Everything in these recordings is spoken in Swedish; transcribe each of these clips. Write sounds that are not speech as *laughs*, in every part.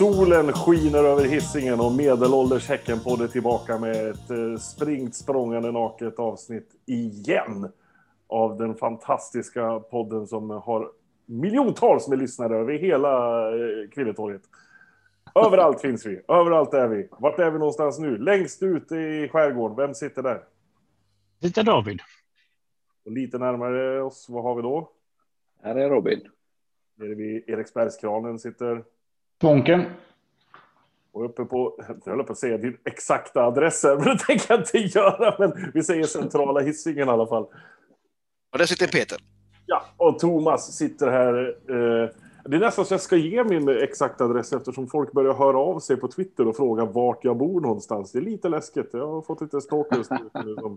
Solen skiner över hissingen och medelålders Häckenpodd är tillbaka med ett eh, springt språngande naket avsnitt igen. Av den fantastiska podden som har miljontals med lyssnare över hela eh, Kvilletorget. Överallt finns vi, överallt är vi. Vart är vi någonstans nu? Längst ut i skärgården, vem sitter där? Lite David. Och lite närmare oss, vad har vi då? Här är Robin. Nere vid Eriksbergskranen sitter Tvånken. Och uppe på, jag höll på att säga din exakta adress men det tänker jag inte göra. Men vi säger centrala Hisingen i alla fall. Och där sitter Peter. Ja, och Thomas sitter här. Eh, det är nästan så jag ska ge min exakta adress eftersom folk börjar höra av sig på Twitter och fråga vart jag bor någonstans. Det är lite läskigt. Jag har fått lite stalkers nu som,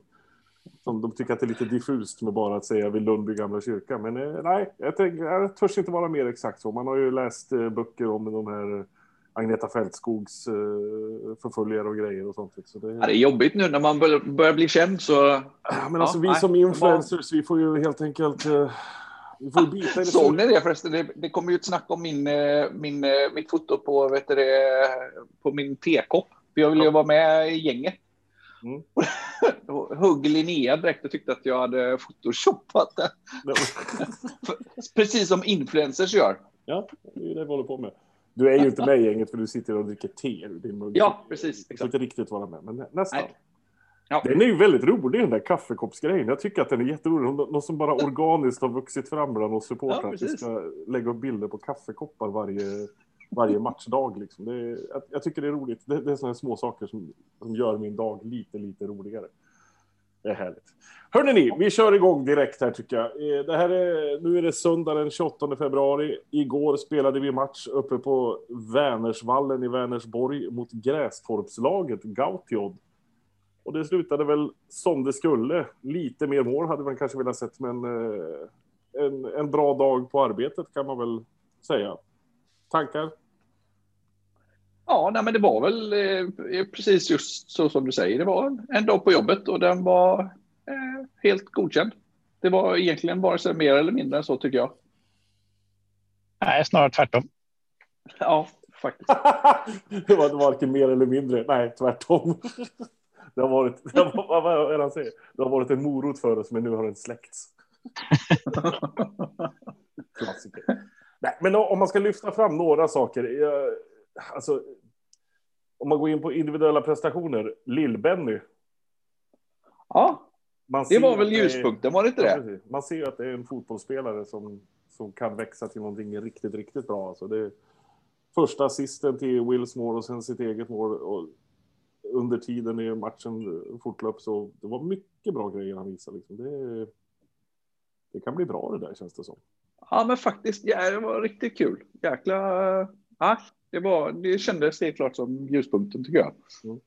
som de tycker att det är lite diffust med bara att säga vid Lundby gamla kyrka. Men eh, nej, jag, tänker, jag törs inte vara mer exakt så. Man har ju läst eh, böcker om de här Agneta Fältskogs eh, förföljare och grejer och sånt. Så det... Ja, det är jobbigt nu när man börjar bli känd så... Men alltså vi som influencers, vi får ju helt enkelt... Eh, vi får byta i det. Såg ni det förresten? Det, det kommer ju ett snack om min, min, mitt foto på, vet du det, på min tekopp. Jag ville ju vara med i gänget. Mm. *laughs* Hugg Linnea direkt och tyckte att jag hade photoshopat det. *laughs* Precis som influencers gör. Ja, det är det vi håller på med. Du är ju inte med i gänget för du sitter och dricker te ur din mugg. Ja, precis. Du får inte riktigt vara med, men nästan. Ja. Den är ju väldigt rolig den där kaffekoppsgrejen. Jag tycker att den är jätterolig. Något som bara organiskt har vuxit fram bland oss supportrar. Ja, att vi ska lägga upp bilder på kaffekoppar varje, varje matchdag. Liksom. Det, jag, jag, tycker det är roligt. Det, det är sådana små saker som, som gör min dag lite, lite roligare. Det är härligt. Hörrni ni, vi kör igång direkt här tycker jag. Eh, det här är, nu är det söndag den 28 februari. Igår spelade vi match uppe på Vänersvallen i Vänersborg mot Grästorpslaget Gautiod. Och det slutade väl som det skulle. Lite mer mål hade man kanske velat sett, men eh, en, en bra dag på arbetet kan man väl säga. Tankar? Ja, nej, men det var väl eh, precis just så som du säger. Det var en dag på jobbet och den var eh, helt godkänd. Det var egentligen vare sig mer eller mindre än så tycker jag. Nej, snarare tvärtom. Ja, faktiskt. *laughs* det var varken mer eller mindre. Nej, tvärtom. *laughs* Det har varit, det har, vad är han säger? Det har varit en morot för oss, men nu har den släckts. *laughs* Klassiker. Nej, men om man ska lyfta fram några saker. Jag, alltså, om man går in på individuella prestationer, Lill-Benny. Ja, det var väl ljuspunkten, var det inte det? Man ser ju att det är en fotbollsspelare som, som kan växa till någonting riktigt, riktigt bra. Alltså det första assisten till Wills mål och sen sitt eget mål. Och under tiden i matchen fortlöp så det var mycket bra grejer han visade. Liksom. Det, det kan bli bra det där känns det som. Ja, men faktiskt, ja, det var riktigt kul. Jäkla... Ja, det, var, det kändes helt klart som ljuspunkten tycker jag. Mm.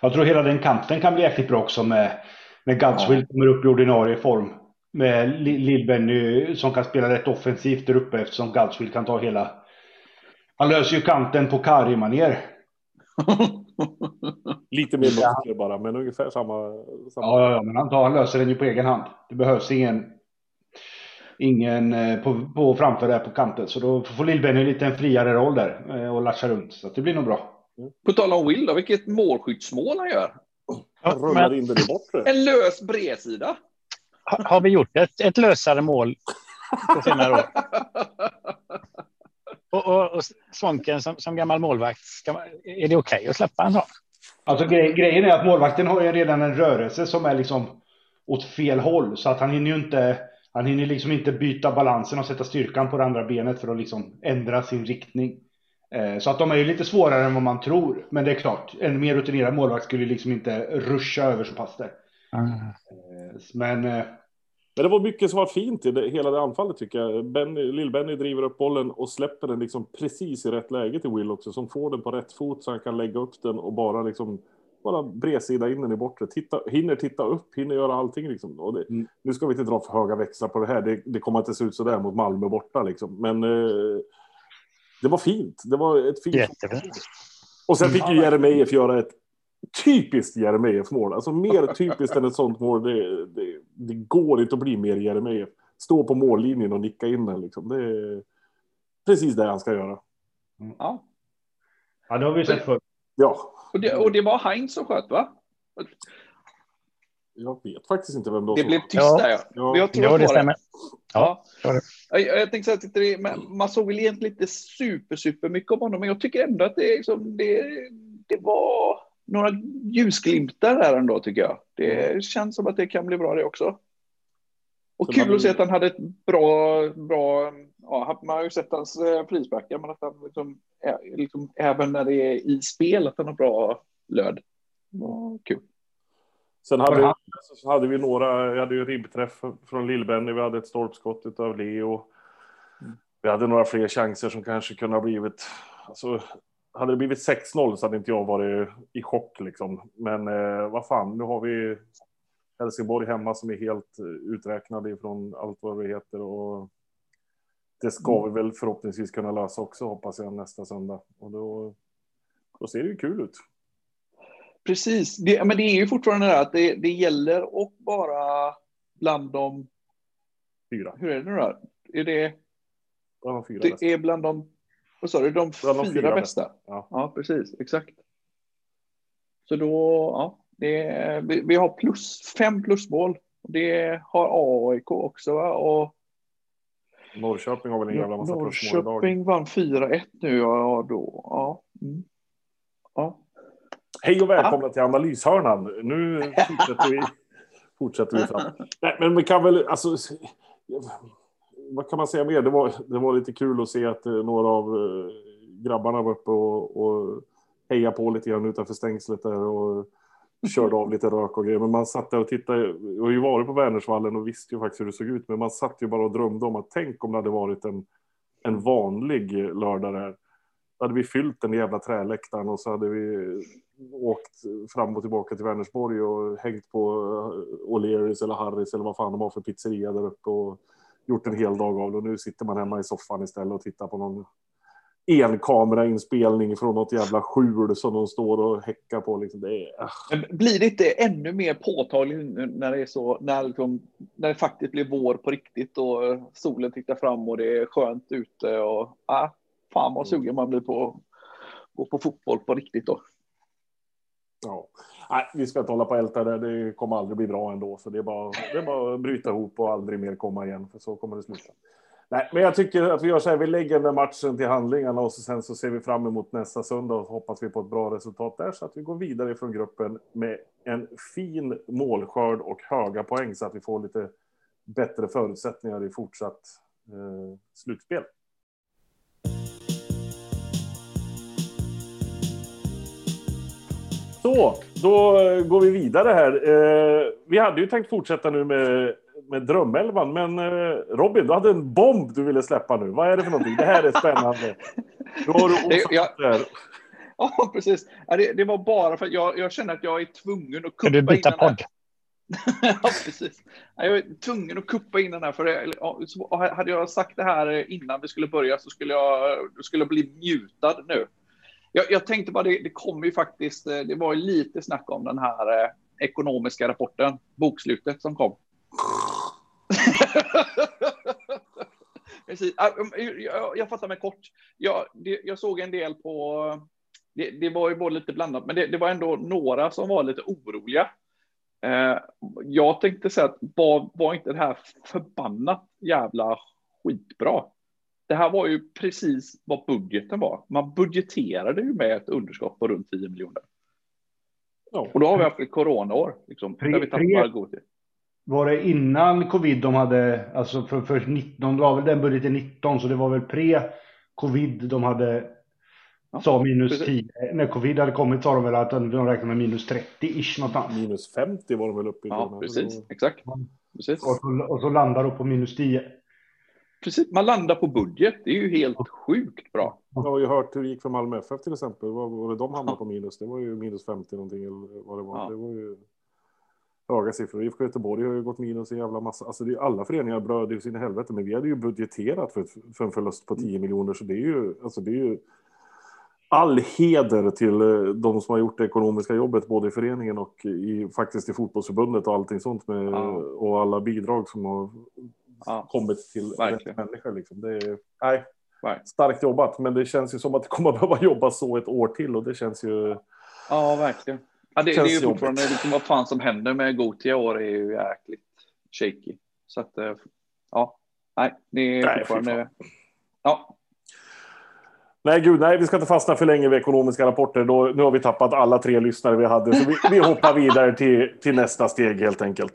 Jag tror hela den kanten kan bli jäkligt bra också med när Gudswill ja. kommer upp i ordinarie form. Med Lill-Benny som kan spela rätt offensivt där uppe eftersom Gudswill kan ta hela... Han löser ju kanten på Kari-manér. *laughs* Lite mer muskler bara, men ungefär samma. samma. Ja, ja, men han, tar, han löser den ju på egen hand. Det behövs ingen ingen eh, på, på framför där på kanten. Så då får Lill-Benny lite en friare roll där eh, och latcha runt. Så det blir nog bra. På tal om Will då, vilket målskyddsmål han gör. Han rullar in den i bortre. En lös bredsida. Har, har vi gjort ett, ett lösare mål på senare år? *laughs* och, och, och Svånken som, som gammal målvakt, ska, är det okej okay att släppa en sån? Alltså grej, grejen är att målvakten har ju redan en rörelse som är liksom åt fel håll så att han hinner ju inte han hinner liksom inte byta balansen och sätta styrkan på det andra benet för att liksom ändra sin riktning. Eh, så att de är ju lite svårare än vad man tror. Men det är klart, en mer rutinerad målvakt skulle liksom inte ruscha över så pass där. Mm. Men... Eh, men det var mycket som var fint i det, hela det anfallet tycker jag. Lill-Benny driver upp bollen och släpper den liksom precis i rätt läge till Will också. Som får den på rätt fot så han kan lägga upp den och bara liksom bara bredsida in den i bortre. Titta, hinner titta upp, hinner göra allting. Liksom. Och det, mm. Nu ska vi inte dra för höga växlar på det här. Det, det kommer inte se ut så där mot Malmö borta. Liksom. Men eh, det var fint. Det var ett fint Jättefint. Och sen fick ju Jeremejeff göra ett typiskt Jeremejeff mål. Alltså mer *laughs* typiskt än ett sånt mål. Det, det, det går inte att bli mer Jeremejeff. Stå på mållinjen och nicka in den. Liksom. Det är precis det han ska göra. Mm. Ja. Ja, det har vi sett förr. Ja. Och det, och det var Heinz som sköt, va? Jag vet faktiskt inte vem det var Det blev tyst Ja. där, ja. Ja. Jag tror Jo, det stämmer. Ja. det. Jag, jag tänkte säga att det, man, såg väl egentligen inte super, super mycket om honom, men jag tycker ändå att det, liksom, det, det var några ljusglimtar där ändå, tycker jag. Det känns som att det kan bli bra det också. Och Så kul man- att se att han hade ett bra, bra ja, man har ju sett hans eh, frisparkar, men att han liksom, liksom, även när det är i spel, att han har bra löd. Var kul. Sen hade, han- så hade vi några, vi hade ju ribbträff från Lill-Benny, vi hade ett stolpskott av Leo. Vi hade några fler chanser som kanske kunde ha blivit, alltså, hade det blivit 6-0 så hade inte jag varit i chock liksom. Men eh, vad fan, nu har vi Helsingborg hemma som är helt eh, uträknade ifrån allt vad det heter och det ska vi väl förhoppningsvis kunna lösa också hoppas jag nästa söndag. Och då, då ser det ju kul ut. Precis, det, men det är ju fortfarande det att det, det gäller att bara bland de, Fyra. hur är det nu då? Är det, de fyra det bästa. är bland de, vad sa du, de, Bland de fyra, fyra bästa? Ja. ja, precis, exakt. Så då, ja, det, vi, vi har plus, fem plusmål. Det har AIK också va? och Norrköping har väl en jävla massa plusmål idag. Norrköping vann 4-1 nu. Ja, då, ja. Mm. ja. Hej och välkomna till analyshörnan. Nu fortsätter vi, *laughs* fortsätter vi fram. Nej, men vi kan väl, alltså, vad kan man säga mer? Det var, det var lite kul att se att eh, några av eh, grabbarna var uppe och, och hejade på lite grann utanför stängslet där och körde av lite rök och grejer. Men man satt där och tittade. Jag har ju varit på Vänersvallen och visste ju faktiskt hur det såg ut. Men man satt ju bara och drömde om att tänk om det hade varit en, en vanlig lördag där. Då hade vi fyllt den jävla träläktaren och så hade vi åkt fram och tillbaka till Vänersborg och hängt på O'Learys eller Harrys eller vad fan de har för pizzeria där uppe och gjort en hel dag av det. Och nu sitter man hemma i soffan istället och tittar på någon enkamerainspelning från något jävla skjul som de står och häckar på. Liksom. Det är. Men blir det inte ännu mer påtagligt när det är så, när, liksom, när det faktiskt blir vår på riktigt och eh, solen tittar fram och det är skönt ute och ah, fan vad sugen man blir på att gå på fotboll på riktigt då. Ja. Nej, vi ska inte hålla på och älta det. Det kommer aldrig bli bra ändå. Så det är, bara, det är bara att bryta ihop och aldrig mer komma igen. För så kommer det sluta. Nej, men jag tycker att vi gör så här. Vi lägger den matchen till handlingarna och så sen så ser vi fram emot nästa söndag och hoppas vi på ett bra resultat där så att vi går vidare från gruppen med en fin målskörd och höga poäng så att vi får lite bättre förutsättningar i fortsatt eh, slutspel. Så, då eh, går vi vidare här. Eh, vi hade ju tänkt fortsätta nu med, med drömelvan, men eh, Robin, du hade en bomb du ville släppa nu. Vad är det för någonting? Det här är spännande. Då har du Det- jag- osagt där. Ja, precis. Det, det var bara för att jag, jag känner att jag är tvungen att kuppa du in byta den här. podd? *laughs* ja, precis. Ja, Jag är tvungen att kuppa in den här, för det, ja, så hade jag sagt det här innan vi skulle börja så skulle jag, skulle jag bli mutad nu. Jag, jag tänkte bara, det, det kommer ju faktiskt, eh, det var ju lite snack om den här eh, ekonomiska rapporten, bokslutet som kom. *laughs* Precis. Ah, um, Jag, fattar mig kort. Jag, det, jag såg en del på, det, det var ju både lite blandat, men det, det var ändå några som var lite oroliga. Eh, jag tänkte säga att var, var inte det här förbannat jävla skitbra? Det här var ju precis vad budgeten var. Man budgeterade ju med ett underskott på runt 10 miljoner. Ja. Och då har vi haft ett coronaår. Liksom, Tre- där vi tappar god tid. Var det innan covid de hade, alltså för, för 19, de la väl den budgeten 19, så det var väl pre-covid de hade, Ja, sa minus precis. 10. När covid hade kommit sa de väl att de de räknade med minus 30-ish någonstans. Minus 50 var de väl uppe i. Ja, då. precis. Exakt. Precis. Och så, och så landar de på minus 10. precis. Man landar på budget. Det är ju helt sjukt bra. Jag har ju hört hur det gick för Malmö FF till exempel. Vad var det de hamnade på minus? Det var ju minus 50 någonting eller vad det var. Ja. Det var ju höga siffror. IFK Göteborg har ju gått minus en jävla massa. Alltså det är, alla föreningar bröd ju sin helvete. Men vi hade ju budgeterat för, för en förlust på 10 miljoner. Så det är ju, alltså det är ju all heder till eh, de som har gjort det ekonomiska jobbet både i föreningen och i, faktiskt i fotbollsförbundet och allting sånt med Ja. och alla bidrag som har Ja. kommit till människor. Liksom. Det är, nej, Nej. Starkt jobbat, men det känns ju som att det kommer att *laughs* behöva jobba så ett år till och det känns ju... Ja, verkligen. Ja, det, det är ju fortfarande liksom, vad fan som händer med Gotia år är ju jäkligt shaky. Så att, eh, ja, nej, det är nej, fortfarande... Ja. Nej, gud, nej, vi ska inte fastna för länge vid ekonomiska rapporter. Då, nu har vi tappat alla tre lyssnare vi hade, så vi, vi hoppar vidare till, till nästa steg helt enkelt.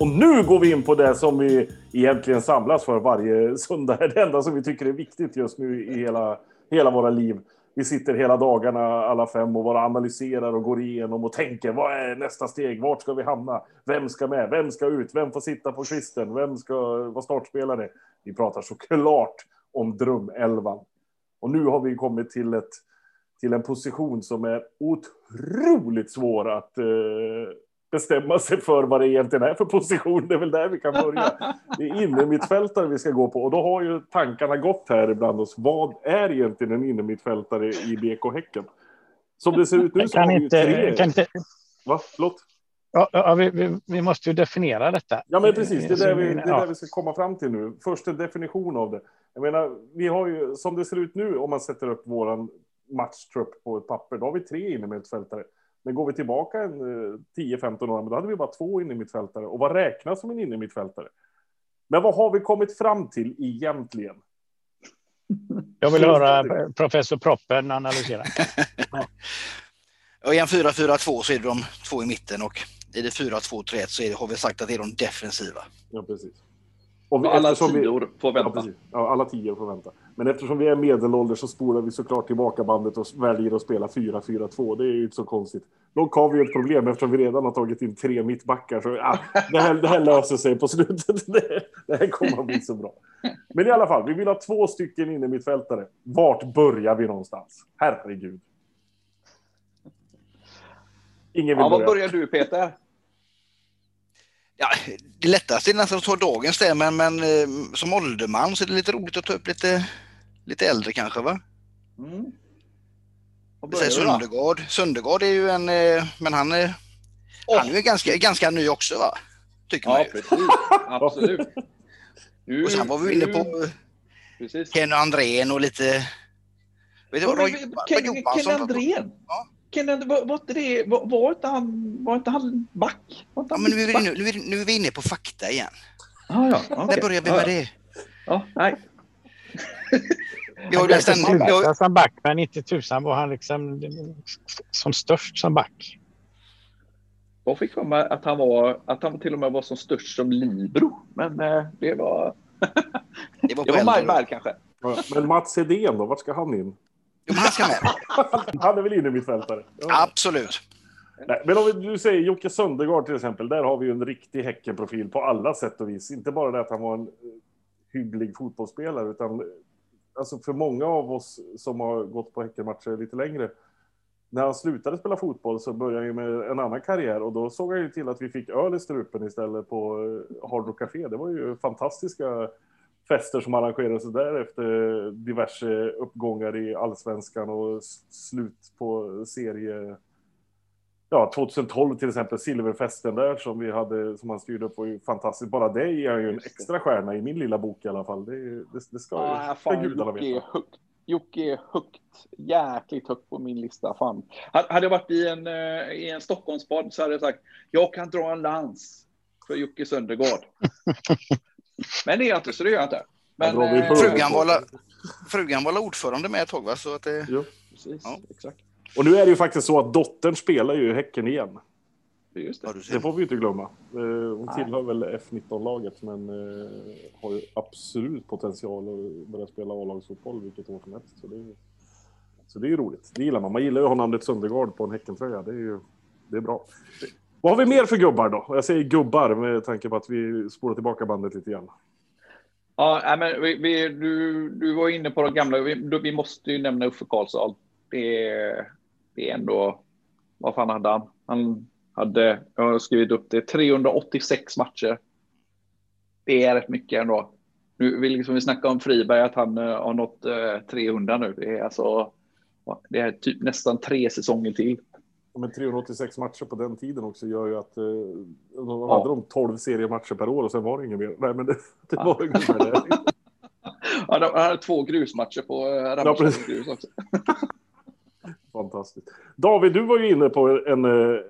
Och nu går vi in på det som vi egentligen samlas för varje söndag. Det enda som vi tycker är viktigt just nu i hela, hela våra liv. Vi sitter hela dagarna alla fem och bara analyserar och går igenom och tänker vad är nästa steg? Vart ska vi hamna? Vem ska med? Vem ska ut? Vem får sitta på kvisten? Vem ska vara startspelare? Vi pratar såklart om drömelvan. Och nu har vi kommit till, ett, till en position som är otroligt svår att eh, bestämma sig för vad det egentligen är för position. Det är väl där vi kan börja. Det är innermittfältare vi ska gå på och då har ju tankarna gått här ibland oss. Vad är egentligen en innermittfältare i BK Häcken? Som det ser ut nu så har vi inte, tre. Kan inte... Va? Förlåt? Ja, ja vi, vi, vi, måste ju definiera detta. Ja, men precis. Det är där vi, det är där vi ska komma fram till nu. Först en definition av det. Jag menar, vi har ju som det ser ut nu om man sätter upp våran matchtrupp på ett papper. Då har vi tre innermittfältare. Men går vi tillbaka en 10-15 eh, år, då hade vi bara två innermittfältare. Och vad räknas som en innermittfältare? Men vad har vi kommit fram till egentligen? *laughs* Jag vill höra professor Proppen analysera. *laughs* ja. Och I en 4-4-2 så är det de två i mitten och i det 4-2-3-1 så det, har vi sagt att det är de defensiva. Ja, precis. Och vi, alla tior får vänta. Ja, ja, alla tio får vänta. Men eftersom vi är medelålder så spolar vi såklart tillbaka bandet och väljer att spela 4-4-2. Det är ju inte så konstigt. Dock har vi ett problem eftersom vi redan har tagit in tre mittbackar. Så ja, det, här, det här löser sig på slutet. *laughs* Det, det här kommer att bli så bra. Men i alla fall, vi vill ha två stycken inne mittfältare. Vart börjar vi någonstans? Herregud. Ingen vill ja, börja. Var börjar du Peter? Ja, det lättaste är nästan att ta dagens det, men, men eh, som ålderman så är det lite roligt att ta upp lite, lite äldre kanske va? Mm. Säger Söndergaard. Söndergaard är ju en, eh, men han är, oh. han är ju ganska, ganska ny också va? Tycker ja, man ju. precis. Absolut. Nu, och sen var vi inne på precis. Kenny Andrén och lite... Vet du, vad, Ken, Kenny Andrén? Ja. Kenneth, var, var, inte det, var, var, inte han, var inte han back? Inte han ja, men nu är, vi, nu, nu, är, nu är vi inne på fakta igen. Ah, ja, okay. Där börjar vi med ah, det. Ja, nej. Vi har nästan... Jag... Som back, men inte tusan var han liksom som störst som back. Jag fick för mig att han var, att han till och med var som störst som libero. Men eh, det var... det var, *laughs* det var Majberg kanske. Men Mats Hedén då, vart ska han in? Jo, han ska med. *laughs* han är väl inne mittfältare? Ja. Absolut. Nej, men om du säger Jocke Söndergaard till exempel, där har vi ju en riktig Häckenprofil på alla sätt och vis. Inte bara det att han var en hygglig fotbollsspelare, utan alltså för många av oss som har gått på Häckenmatcher lite längre, när han slutade spela fotboll så började han med en annan karriär och då såg han ju till att vi fick öl i strupen istället på Hard Rock Café. Det var ju fantastiska fester som arrangerades där efter diverse uppgångar i allsvenskan och slut på serie. Ja, 2012 till exempel, silverfesten där som vi hade, som han styrde upp var ju fantastiskt. Bara det är ju en extra stjärna i min lilla bok i alla fall. Det, det, det ska, ah, fan, gudarna veta. Högt. Jocke är högt, jäkligt högt på min lista. Fan. Hade jag varit i en, eh, i en Stockholmsbad så hade jag sagt, jag kan dra en lans för Jocke Söndergaard. *laughs* Men det är jag inte, så det gör jag inte. Men, eh, frugan, var la, frugan var ordförande med ett tag, va? Så att det, jo, precis. Ja. Exakt. Och nu är det ju faktiskt så att dottern spelar ju Häcken igen. Just det. det får vi inte glömma. Eh, hon tillhör väl F19-laget, men eh, har ju absolut potential att börja spela A-lagsfotboll vilket år som helst. Så det, är, så det är ju roligt. Det gillar man. Man gillar ju att ha namnet Söndergaard på en Häckentröja. Det är ju det är bra. Vad har vi mer för gubbar då? Jag säger gubbar med tanke på att vi spolar tillbaka bandet lite grann. Ja, men vi, vi, du, du var inne på de gamla. Vi, vi måste ju nämna Uffe Karlsson. Det, det är ändå, vad fan hade han? Han hade, jag har skrivit upp det, 386 matcher. Det är rätt mycket ändå. Nu vi, liksom vi snackade om Friberg, att han uh, har nått eh, uh, 300 nu. Det är alltså, det är typ nästan tre säsonger till men 386 matcher på den tiden också gör ju att eh, de ja. hade de 12 seriematcher per år och sen var det inget mer. Nej, men det, *laughs* det var ungefär det. *laughs* ja, de hade två grusmatcher på eh, ja, grus också. *laughs* Fantastiskt. David, du var ju inne på en, eh,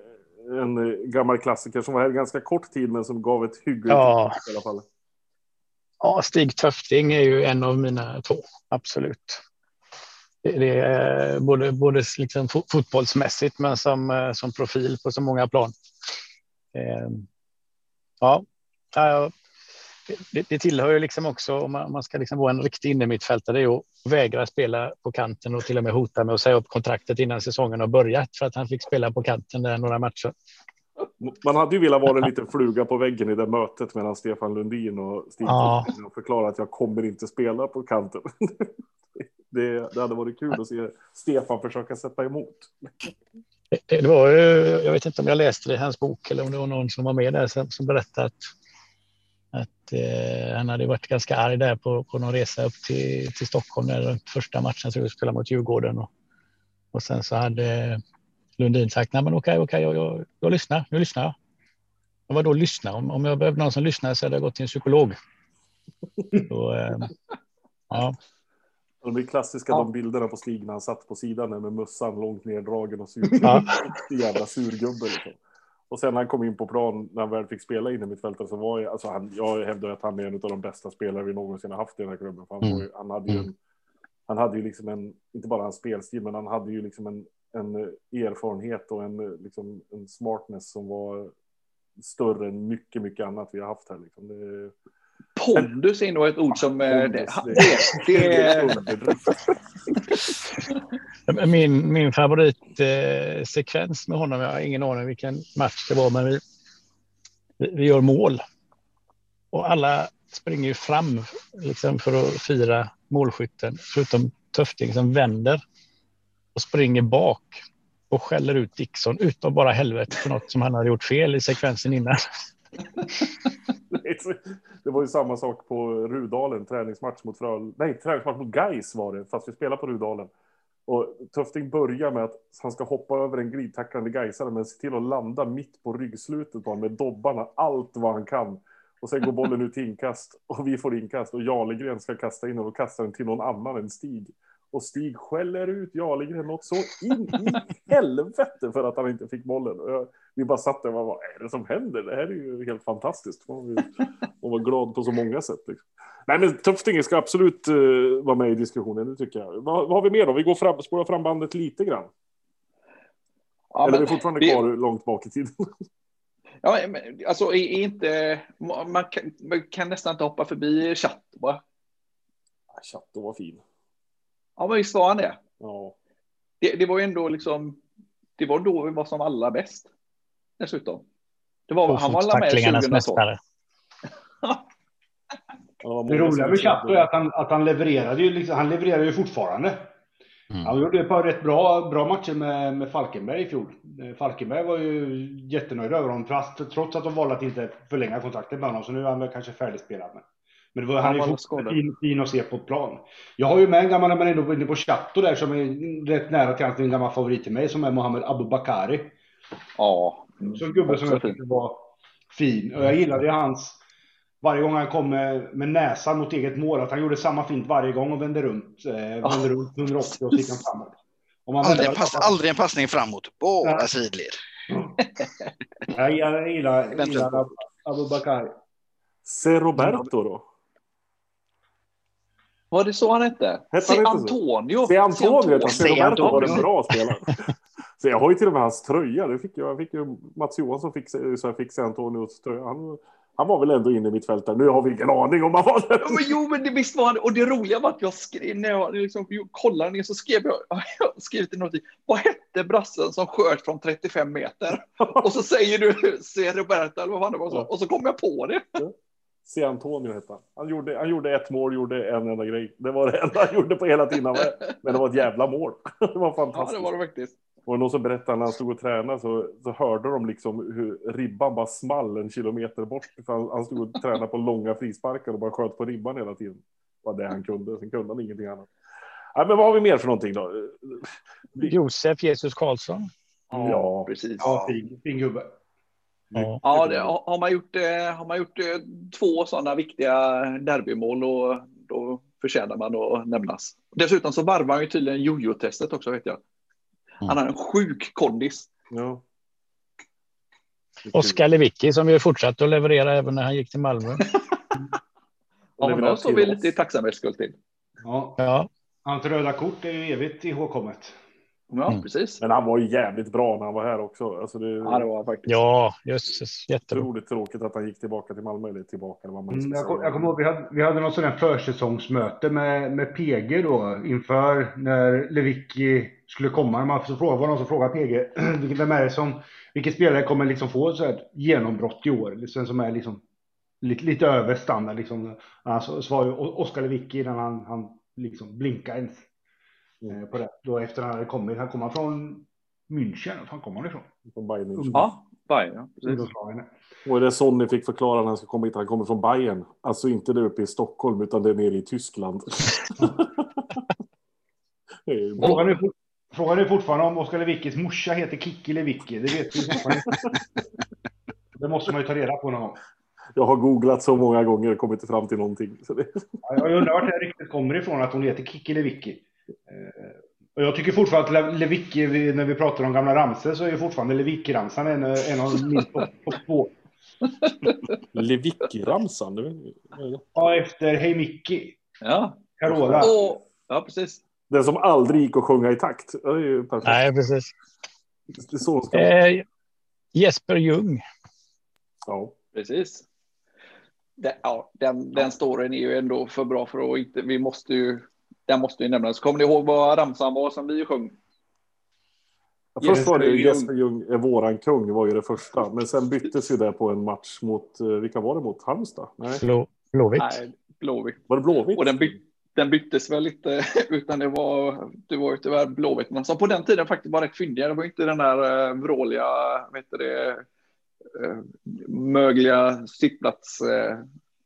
en gammal klassiker som var här ganska kort tid men som gav ett hyggligt ja. i alla fall. Ja, Stig Töfting är ju en av mina två, absolut. Det är både, både liksom fotbollsmässigt men som, eh, som profil på så många plan. Eh, ja, det, det tillhör ju liksom också om man, man ska liksom vara en riktig innermittfältare, är att vägra spela på kanten och till och med hota med att säga upp kontraktet innan säsongen har börjat för att han fick spela på kanten där några matcher. Man hade ju velat vara en liten fluga på väggen i det mötet mellan Stefan Lundin och Stig ja. och förklara att jag kommer inte spela på kanten. Det, det hade varit kul att se Stefan försöka sätta emot. Det, var, jag vet inte om jag läste det i hans bok eller om det var någon som var med där som, som berättade att, att eh, han hade varit ganska arg där på, på någon resa upp till, till Stockholm där första matchen skulle spela mot Djurgården. Och, och sen så hade Lundin sagt, nej men okej, okej, jag, jag, jag lyssnar, nu lyssnar jag. Och vad då lyssna? Om, om jag behövde någon som lyssnar så hade jag gått till en psykolog. *laughs* Så, eh, ja. De är klassiska ja. de bilderna på Stig när han satt på sidan med mössan långt neddragen och sur. Ja. *laughs* jävla surgubbe. Liksom. Och sen när han kom in på plan, när han väl fick spela in i mittfältet så var jag, alltså han, jag hävdar att han är en av de bästa spelare vi någonsin har haft i den här klubben. För han, mm. ju, han hade ju en, han hade ju liksom en, inte bara en spelstil, men han hade ju liksom en, en erfarenhet och en, liksom, en smartness som var större än mycket, mycket annat vi har haft här. Liksom. Det, Pondus är nog ett ord som... Eh, Pondus, det, det, *laughs* min, min favoritsekvens med honom, jag har ingen aning vilken match det var, men vi, vi gör mål. Och alla springer ju fram liksom, för att fira målskytten, förutom Töfting som vänder och springer bak och skäller ut Dixon utan bara helvete för något som han hade gjort fel i sekvensen innan. *laughs* *laughs* det var ju samma sak på Rudalen, träningsmatch mot Fröl... Nej, träningsmatch mot Geis var det, fast vi spelade på Rudalen. Och Töfting börjar med att han ska hoppa över en glidtacklande Gaisare, men se till att landa mitt på ryggslutet på med dobbarna, allt vad han kan. Och sen går bollen ut till inkast och vi får inkast och Jarlegren ska kasta in och då kastar den till någon annan än Stig. Och Stig skäller ut Jarlegren något så in i *laughs* helvete för att han inte fick bollen. Och jag, vi bara satt där och bara, vad är det som händer? Det här är ju helt fantastiskt. Man var glad på så många sätt. Liksom. Nej, men Tuftinge ska absolut uh, vara med i diskussionen, det tycker jag. Vad, vad har vi mer då? Vi går fram, spårar fram bandet lite grann. Ja, Eller är vi fortfarande vi... kvar långt bak i tiden? *laughs* Ja, men, alltså inte, man kan, man kan nästan inte hoppa förbi Chatto, va? Ja, Chatto var fin. Ja, men visst var han det? Ja. Det, det var ju ändå liksom, det var då vi var som allra bäst dessutom. Det var, han var alla med 2012. Mästare. *laughs* det roliga med Chato är att han, att han levererade ju, liksom, han levererar ju fortfarande. Mm. Han gjorde ett par rätt bra, bra matcher med, med Falkenberg i fjol. Falkenberg var ju jättenöjd över honom, trots, trots att de valde att inte förlänga kontraktet med honom. Så nu är han väl kanske färdigspelad. Med. Men det var, han är fortfarande fin, fin att se på plan. Jag har ju med en gammal, när man är inne på Chato där, som är rätt nära till en gammal favorit till mig, som är Mohammed Abubakari. Ja, så en gubbe som jag tyckte var fin. Och jag gillade hans, varje gång han kom med, med näsan mot eget mål, att han gjorde samma fint varje gång och vände runt. Eh, vände runt 180 och så gick han framåt. Aldrig, pass, aldrig en passning framåt, båda ja. sidled. jag gillar, gillar, gillar Abubakar. Se Roberto då? Var det så han hette? hette Se Antonio. Se Antonio. Se Roberto var en bra spelare. *laughs* Så jag har ju till och med hans tröja. Det fick jag, jag fick ju Mats Johansson fick, så jag fick Antonios tröja. Han, han var väl ändå inne i mitt fält där. Nu har vi ingen aning om han var där. Ja, men jo, men det visst var han. Och det roliga var att jag skrev, när jag liksom kollade ner så skrev jag, *laughs* jag skrev till något. Vad hette brassen som sköt från 35 meter? och så säger du, se Roberta eller vad fan det var så. Och så kom jag på det. Se Antonio hette han. Han gjorde, han gjorde ett mål, gjorde en enda grej. Det var det enda han gjorde på hela tiden. Men det var ett jävla mål. *laughs* Det var fantastiskt. Ja, det var det faktiskt. Och någon som berättade när han stod och tränade så, så hörde de liksom hur ribban bara small en kilometer bort. För han, han stod och tränade på långa frisparkar och bara sköt på ribban hela tiden. Det var det han kunde. Sen kunde han ingenting annat. Ja, men vad har vi mer för någonting då? Josef Jesus Karlsson. Ja, precis. Ja, fin, fin gubbe. Ja, ja det, har, man gjort, har man gjort två sådana viktiga derbymål och då förtjänar man att nämnas. Dessutom så varvar han ju tydligen jojo-testet också vet jag. Han har en sjuk kondis. Ja. Oskar Lewicki som ju fortsatte att leverera även när han gick till Malmö. *laughs* ja, honom står vi lite i tacksamhetsskuld till. Ja. ja. Hans röda kort är ju evigt ihågkommet. Ja, mm. precis. Men han var ju jävligt bra när han var här också. Alltså det, ja, det var faktiskt. Ja, jösses. Jättebra. Otroligt tråkigt att han gick tillbaka till Malmö. Eller tillbaka. Vad man mm, jag, kom, kommer ihåg, vi hade, vi hade något sådant försäsongsmöte med, med PG då inför när Lewicki skulle komma. Man så frågade, var någon som frågade PG, *clears throat* vem är det som, vilken spelare kommer liksom få så här genombrott i år? Liksom, som är liksom lite, lite över standard liksom. Alltså, svarade Oskar Lewicki innan han, han liksom blinkade ens. Mm. på det. Då efter han hade kommit. Han kommer från München. Var kommer han ifrån? Från Bayern München. Ja, Bayern. Och det är så ni fick förklara när han ska komma hit. Han kommer från Bayern. Alltså inte där uppe i Stockholm utan det är nere i Tyskland. *laughs* Frågan är, frågan är fortfarande om Oskar Lewickis morsa heter Kikki Lewicki. Det vet vi fortfarande Det måste man ju ta reda på någon gång. Jag har googlat så många gånger och kommit fram till någonting. Så det... ja, jag undrar vart det riktigt kommer ifrån att hon heter Kikki Lewicki. Eh, och jag tycker fortfarande att Lewicki, när vi pratar om gamla ramsor, så är fortfarande Lewicki-ramsan en, en av min topp två. Lewicki-ramsan? Ja, efter Hej Micki. Ja. Carola. Oh, ja, precis. Den som aldrig gick att sjunga i takt. Det är ju perfekt. Nej, precis. Det är så ska eh, Jesper Ljung. Ja, precis. Det, ja, den, den storyn är ju ändå för bra för att inte... Vi måste ju den måste vi nämna. Så kommer ni ihåg vad ramsan var som vi sjöng? Ja, först var det Jesper Ljung är våran kung, var ju det första. Men sen byttes ju det på en match mot, eh, vilka var det mot? Halmstad? Nej. Blå, Blåvitt. Nej, Blåvitt. Var det Blåvitt? Och den, by, den byttes väl inte, *laughs* utan det var, det var ju tyvärr Blåvitt. Men som på den tiden faktiskt var rätt fyndiga. Det var inte den där eh, vråliga, vet du det, eh, mögliga sittplats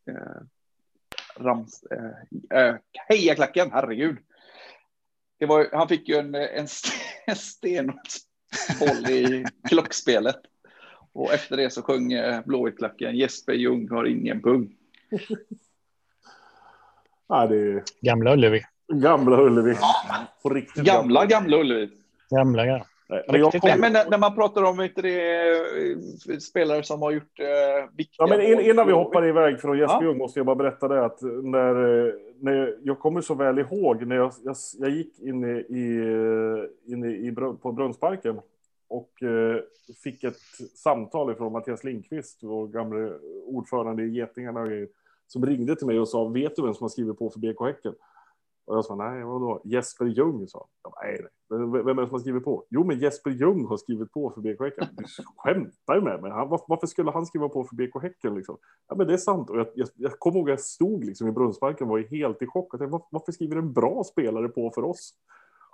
Äh, Rams, äh, hejaklacken, herregud. Det var, han fick ju en, en, *laughs* en stenboll i klockspelet. Och efter det så sjöng Blåvittklacken Jesper Ljung har ingen pung ja, det är... Gamla Ullevi. Gamla Ullevi. På riktigt gamla, gamla Ullevi. Gamla, gamla. Men, men, när man pratar om inte det, eh, spelare som har gjort eh, viktiga ja, men in, Innan vi hoppar iväg från Jesper Ljung måste jag bara berätta det att när, eh, när jag kommer så väl ihåg när jag, jag, jag gick in i, in i, i, på Brunnsparken och eh, fick ett samtal från Mattias Lindqvist, vår gamle ordförande i Getingarna, som ringde till mig och sa, vet du vem som har skrivit på för BK Häcken? Och jag sa, nej, vadå? Jesper Ljung, sa han. Nej, nej. Vem är det som har skrivit på? Jo, men Jesper Ljung har skrivit på för BK Häcken. *laughs* Du skämtar med mig. Han, varför skulle han skriva på för BK Häcken? Liksom? Ja, men det är sant. Och jag, jag, jag kommer ihåg att jag stod liksom i Brunnsparken och var helt i chock. Jag tänkte, varför skriver en bra spelare på för oss?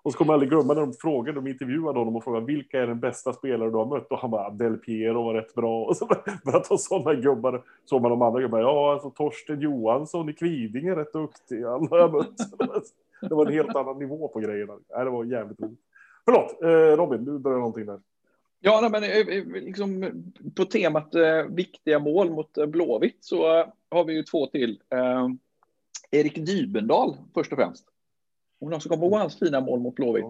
Och så kommer jag aldrig glömma när de frågade, de intervjuade honom och frågade vilka är den bästa spelare du har mött? Och han bara, Del Piero var rätt bra. Och så började *laughs* ta sådana gubbar. Så man de andra gubbarna, ja alltså Torsten Johansson i Kvidinge är rätt duktig. Alla har jag mött. *laughs* Det var en helt annan nivå på grejerna. Det var jävligt roligt. Förlåt, eh, Robin, du började någonting där. Ja, men eh, eh, liksom, på temat eh, viktiga mål mot eh, Blåvitt så eh, har vi ju två till. Eh, Erik Dybendal först och främst. Om någon som kommer ihåg hans fina mål mot Blåvitt.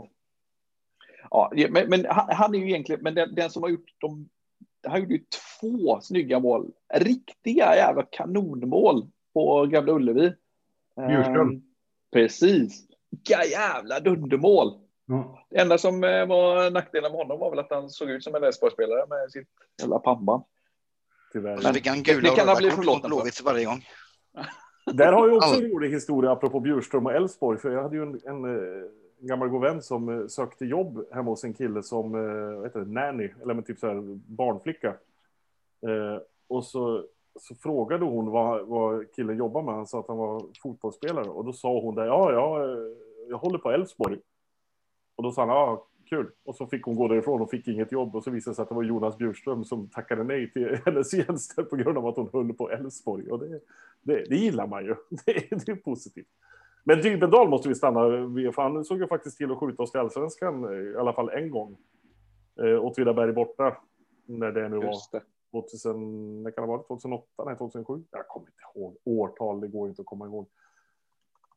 Ja, men, men han, han, är ju egentligen, men den, den som har gjort de, han gjorde ju två snygga mål. Riktiga jävla kanonmål på Gamla Ullevi. Bjurström. Um, precis. Vilka jävla dundermål. Mm. Det enda som eh, var nackdelen med honom var väl att han såg ut som en Elfsborgsspelare med sitt jävla pannband. Tyvärr. Men fick han gula det, det kan han bli förlåten Blåvitt varje gång. *laughs* Där har jag också en rolig historia apropå Bjurström och Elfsborg. För jag hade ju en, en, en eh, gammal god vän som eh, sökte jobb hemma hos en kille som eh, vad heter det, nanny, eller men typ så här barnflicka. Eh, och så, så frågade hon vad, vad killen jobbar med. Han sa att han var fotbollsspelare. Och då sa hon det, ja, ja, jag håller på Elfsborg. Och då sa han, ja, kul. Och så fick hon gå därifrån och fick inget jobb. Och så visade det sig att det var Jonas Bjurström som tackade nej till *laughs* hennes tjänster på grund av att hon höll på Elfsborg. Och det, det, det, gillar man ju. *laughs* Det, det är positivt. Men Dybendal måste vi stanna vid, för han såg ju faktiskt till att skjuta oss till allsvenskan i alla fall en gång. Eh, Åtvidaberg borta. När det nu var. Det. 2000, när kan det vara? 2008? Nej, 2007? Jag kommer inte ihåg årtal, det går inte att komma ihåg.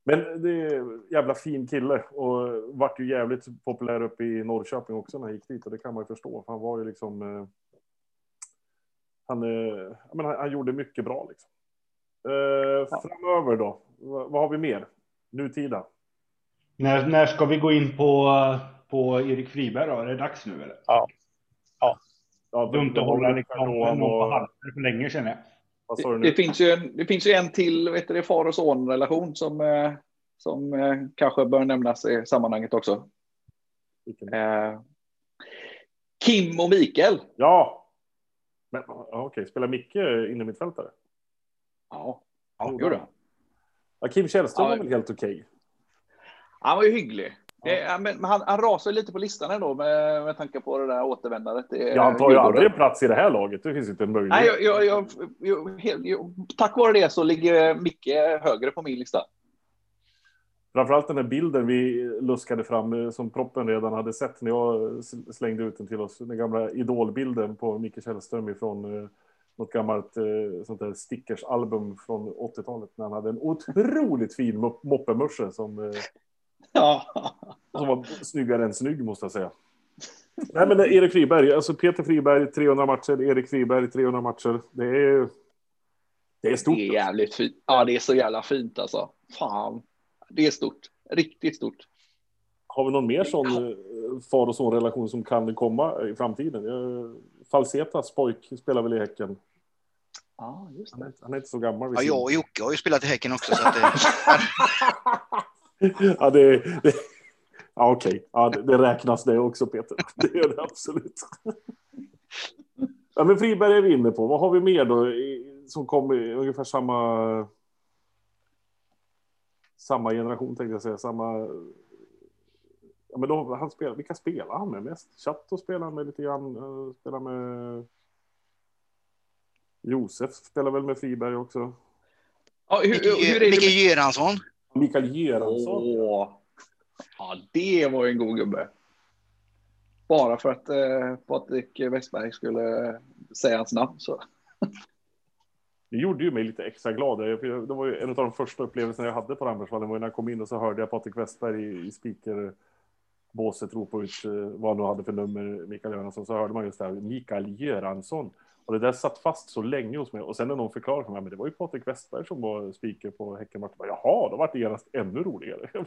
Men det är jävla fin kille och vart ju jävligt populär uppe i Norrköping också när han gick dit och det kan man ju förstå. För han var ju liksom. Eh, han, eh, men han, han, gjorde mycket bra liksom. Eh, framöver då? vad har vi mer? Nutida? När, när ska vi gå in på, på Erik Friberg då? Är det dags nu eller? Ja. Ja. ja Dumt att hålla liksom någon på halsen för länge känner jag. Det, det, finns ju en, det finns ju en till vet du, far och son relation som, eh, som eh, kanske bör nämnas i sammanhanget också. Eh, Kim och Mikael. Ja. Men, okej, okay. spelar Micke inne mittfältare? Ja, ja gjorde han. Ja, Kim Källström ja, var väl helt okej? Okay. Han var ju hygglig. Ja. men han, han rasar lite på listan ändå med, med tanke på det där återvändandet. Ja, han tar ju aldrig plats i det här laget. Det finns inte en möjlighet. Nej, jag, jag, jag, tack vare det så ligger Micke högre på min lista. Framförallt den här bilden vi luskade fram eh, som proppen redan hade sett när jag slängde ut den till oss. Den gamla idolbilden på Micke Källström ifrån eh, något gammalt eh, sånt där stickersalbum från 80-talet när han hade en otroligt fin moppemössa som, ja. som var snyggare än snygg måste jag säga. Nej men Erik Friberg, alltså Peter Friberg 300 matcher, Erik Friberg 300 matcher. Det är, det är stort. Det är jävligt fint. Ja, det är så jävla fint alltså. Fan det är stort. Riktigt stort. Har vi någon mer sån. Eh, far och son relation som kan komma i framtiden? Falsetas pojk spelar väl i Häcken? Ja, just det. Han, är, han är inte så gammal. Ja, jag och Jocke har ju spelat i Häcken också. Så att det... *laughs* *laughs* ja, det, det... Ja, okej. Ja, det, det, räknas det också, Peter. Det gör det absolut. Ja, men Friberg är vi inne på. Vad har vi mer då som kommer i ungefär samma samma generation tänkte jag säga, samma... Ja, men då, han spelar, vilka spelar han med mest? Chatto spelar han med lite grann, uh, spelar med... Josef spelar väl med Friberg också. Ja, hur, hur är det Mikael Göransson. Mikael Göransson. Åh. Ja, det var en god gubbe. Bara för att eh, Patrik Westberg skulle säga hans namn så. Det gjorde ju mig lite extra glad. Det var ju en av de första upplevelserna jag hade på Rambergsvallen när jag kom in och så hörde jag Patrik Westberg i, i speakerbåset ropa ut eh, vad han hade för nummer, Mikael Göransson, så hörde man just det här, Mikael Göransson. Och det där satt fast så länge hos mig. Och sen när någon förklarade för mig, men det var ju Patrik Westberg som var speaker på Häcken. Jaha, då var det genast ännu roligare. *laughs*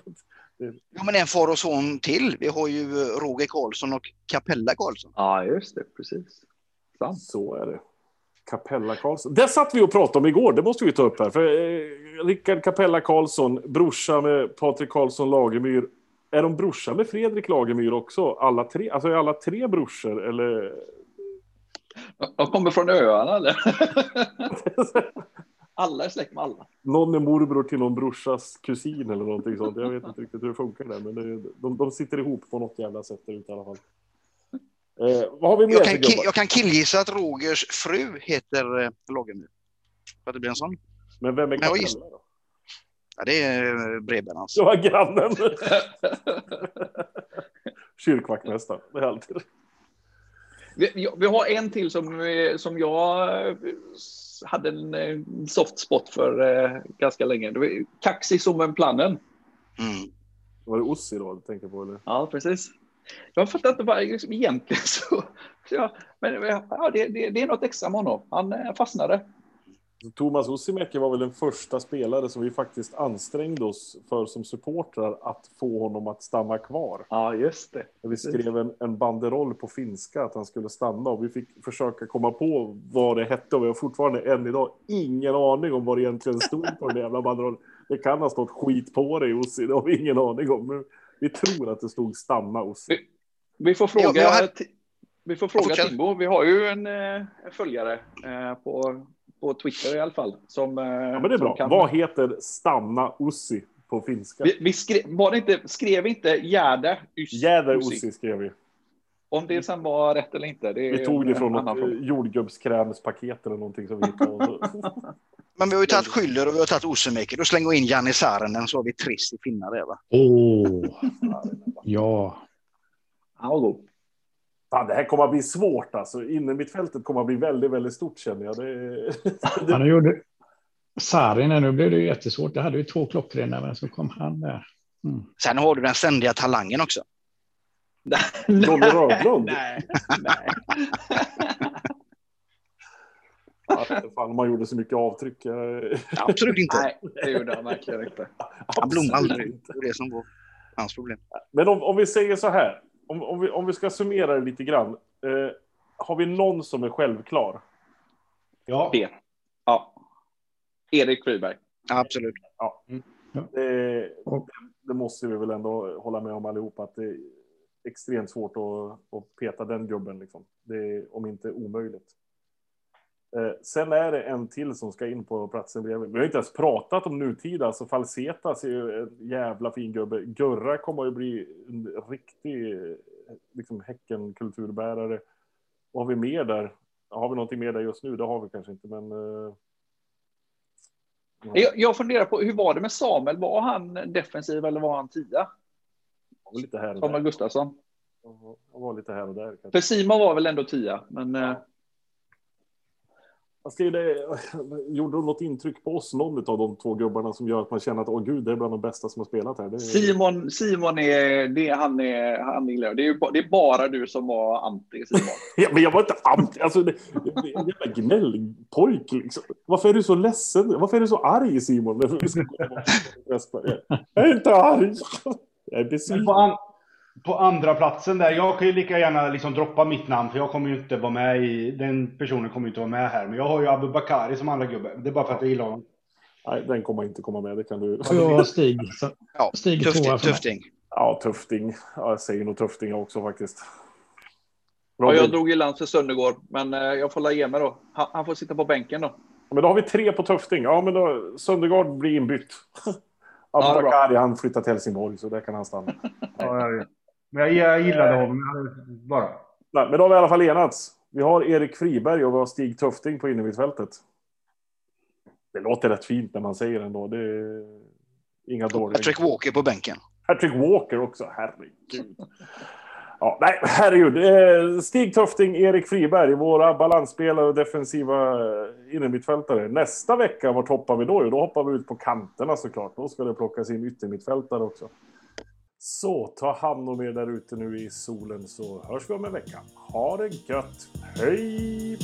det... Ja, men en far och son till. Vi har ju Roger Karlsson och Capella Karlsson. Ja, just det, precis. Sant. Så är det. Capella Karlsson. Det satt vi och pratade om igår, det måste vi ta upp här. För eh, Rickard Capella Karlsson, brorsa med Patrik Karlsson Lagemyr. Är de brorsa med Fredrik Lagemyr också? Alla tre? Alltså är alla tre brorsor eller? De kommer från öarna eller? *laughs* alla är släkt med alla. Någon är morbror till någon brorsas kusin eller någonting sånt. Jag vet inte riktigt hur det funkar där, men det, de, de sitter ihop på något jävla sätt där ute i alla fall. Eh, vad har vi mer jag, kan, jag kan killgissa att Rogers fru heter eh, Lagemyr. För att det blir en sån. Men vem är Capella då? Ja, det är eh, brevbärarens. Ja, grannen. *laughs* Kyrkvaktmästaren. Det är alltid vi, vi, har en till som, eh, som jag eh, hade en soft spot för eh, ganska länge. Det var Kaxi som en planen. Mm. Var det Ossi då du tänker på? Eller? Ja, precis. Jag fattar inte vad liksom, egentligen så. *laughs* Ja, men ja, det, det, det, är något extra med honom. Han eh, fastnade. Thomas Ossimäki var väl den första spelare som vi faktiskt ansträngde oss för som supportrar att få honom att stanna kvar. Ja, just det. Vi skrev en, en banderoll på finska att han skulle stanna och vi fick försöka komma på vad det hette och vi har fortfarande än idag ingen aning om vad det egentligen stod på den jävla banderollen. Det kan ha stått skit på det Ossi, det har vi ingen aning om. Men vi tror att det stod stanna Ossi. Vi, vi får fråga, ja, har... vi får fråga Timbo. Vi har ju en, eh, en följare eh, på på Twitter i alla fall. Som, eh, ja, men det är bra. Kan... Vad heter stanna Ussi på finska? Vi, vi skrev, var det inte, skrev inte Gärde Jäder Ussi skrev vi. Om det sen var rätt eller inte. Det vi tog det från något jordgubbskrämspaket eller någonting som vi *laughs* Men vi har ju tagit Schüller och vi har tagit Ossemäki. Då slänger vi in Janne Saarinen så har vi Triss i finnar där va? Åh, oh. ja. Han var god. Fan, det här kommer att bli svårt alltså. Inne mitt fältet kommer att bli väldigt, väldigt stort känner jag. Det... *laughs* Han gjorde... Sarin, nu blev det jättesvårt. Det hade ju två klockrena, men så kom han där. Mm. Sen har du den ständiga talangen också. *laughs* Johnny Rödlund? *laughs* nej, nej. fan, man gjorde så mycket avtryck. Absolut inte. Nej, det gjorde han verkligen inte. Han blommade aldrig. Det var det som var hans problem. Men om, om vi säger så här, om, om, vi, om vi ska summera det lite grann. Eh, har vi någon som är självklar? Ja. Det. Ja. Erik Friberg. Absolut. Ja. Mm. Det, det, måste vi väl ändå hålla med om allihopa att det är extremt svårt att, att peta den gubben liksom. Det är om inte omöjligt. Eh, sen är det en till som ska in på platsen bredvid. Vi har inte ens pratat om nutida, alltså Falsetas är ju en jävla fin gubbe. Gurra kommer ju bli en riktig liksom Häcken-kulturbärare. Vad har vi mer där? Har vi någonting mer där just nu? Det har vi kanske inte, men... Uh... Jag, jag funderar på, hur var det med Samuel? Var han defensiv eller var han tia? Lite här Samuel Gustafsson? Han var lite här och där. Kanske. För Simon var väl ändå tia, men... Ja. Alltså det, *laughs* gjorde de något intryck på oss, någon av de två gubbarna som gör att man känner att åh gud, det är bland de bästa som har spelat här? Är... Simon, Simon är, det, han är, han är, det är, det är bara du som var anti Simon. *laughs* ja, men jag var inte anti, alltså det, det är en jävla gnällpojk liksom. Varför är du så ledsen? Varför är du så arg Simon? *laughs* jag är inte arg. Jag är besviken på andra platsen där. Jag kan ju lika gärna liksom droppa mitt namn för jag kommer ju inte vara med i, den personen kommer ju inte vara med här. Men jag har ju Abu Bakari som andra gubbe. Det är bara för att jag gillar honom. Nej, den kommer inte komma med. Det kan du. Jag har Stig. Ja, Stig tufting. tufting. Ja, Tufting. Ja, jag säger nog Tufting också faktiskt. Ja, jag drog i land för Söndergård, men eh, jag får la ge mig då. Han, får sitta på bänken då. Men då har vi tre på Tufting. Ja, men då Söndergård blir inbytt. *laughs* Abu ja, Bakari, han flyttar till Helsingborg, så där kan han stanna. ja, ja. Men jag, gillade honom bara. Nej, men då har vi i alla fall enats. Vi har Erik Friberg och vi har Stig Tufting på innermittfältet. Det låter rätt fint när man säger det ändå. Det är inga dåliga... Patrick Walker på bänken. Patrick Walker också, herregud. Ja, nej, herregud. Eh, Stig Tufting, Erik Friberg, våra balansspelare och defensiva eh, innermittfältare. Nästa vecka, vart hoppar vi då? Då hoppar vi ut på kanterna såklart. Då ska det plockas in yttermittfältare också. Så ta hand om er där ute nu i solen så hörs vi om en vecka. Ha det gött. Hej!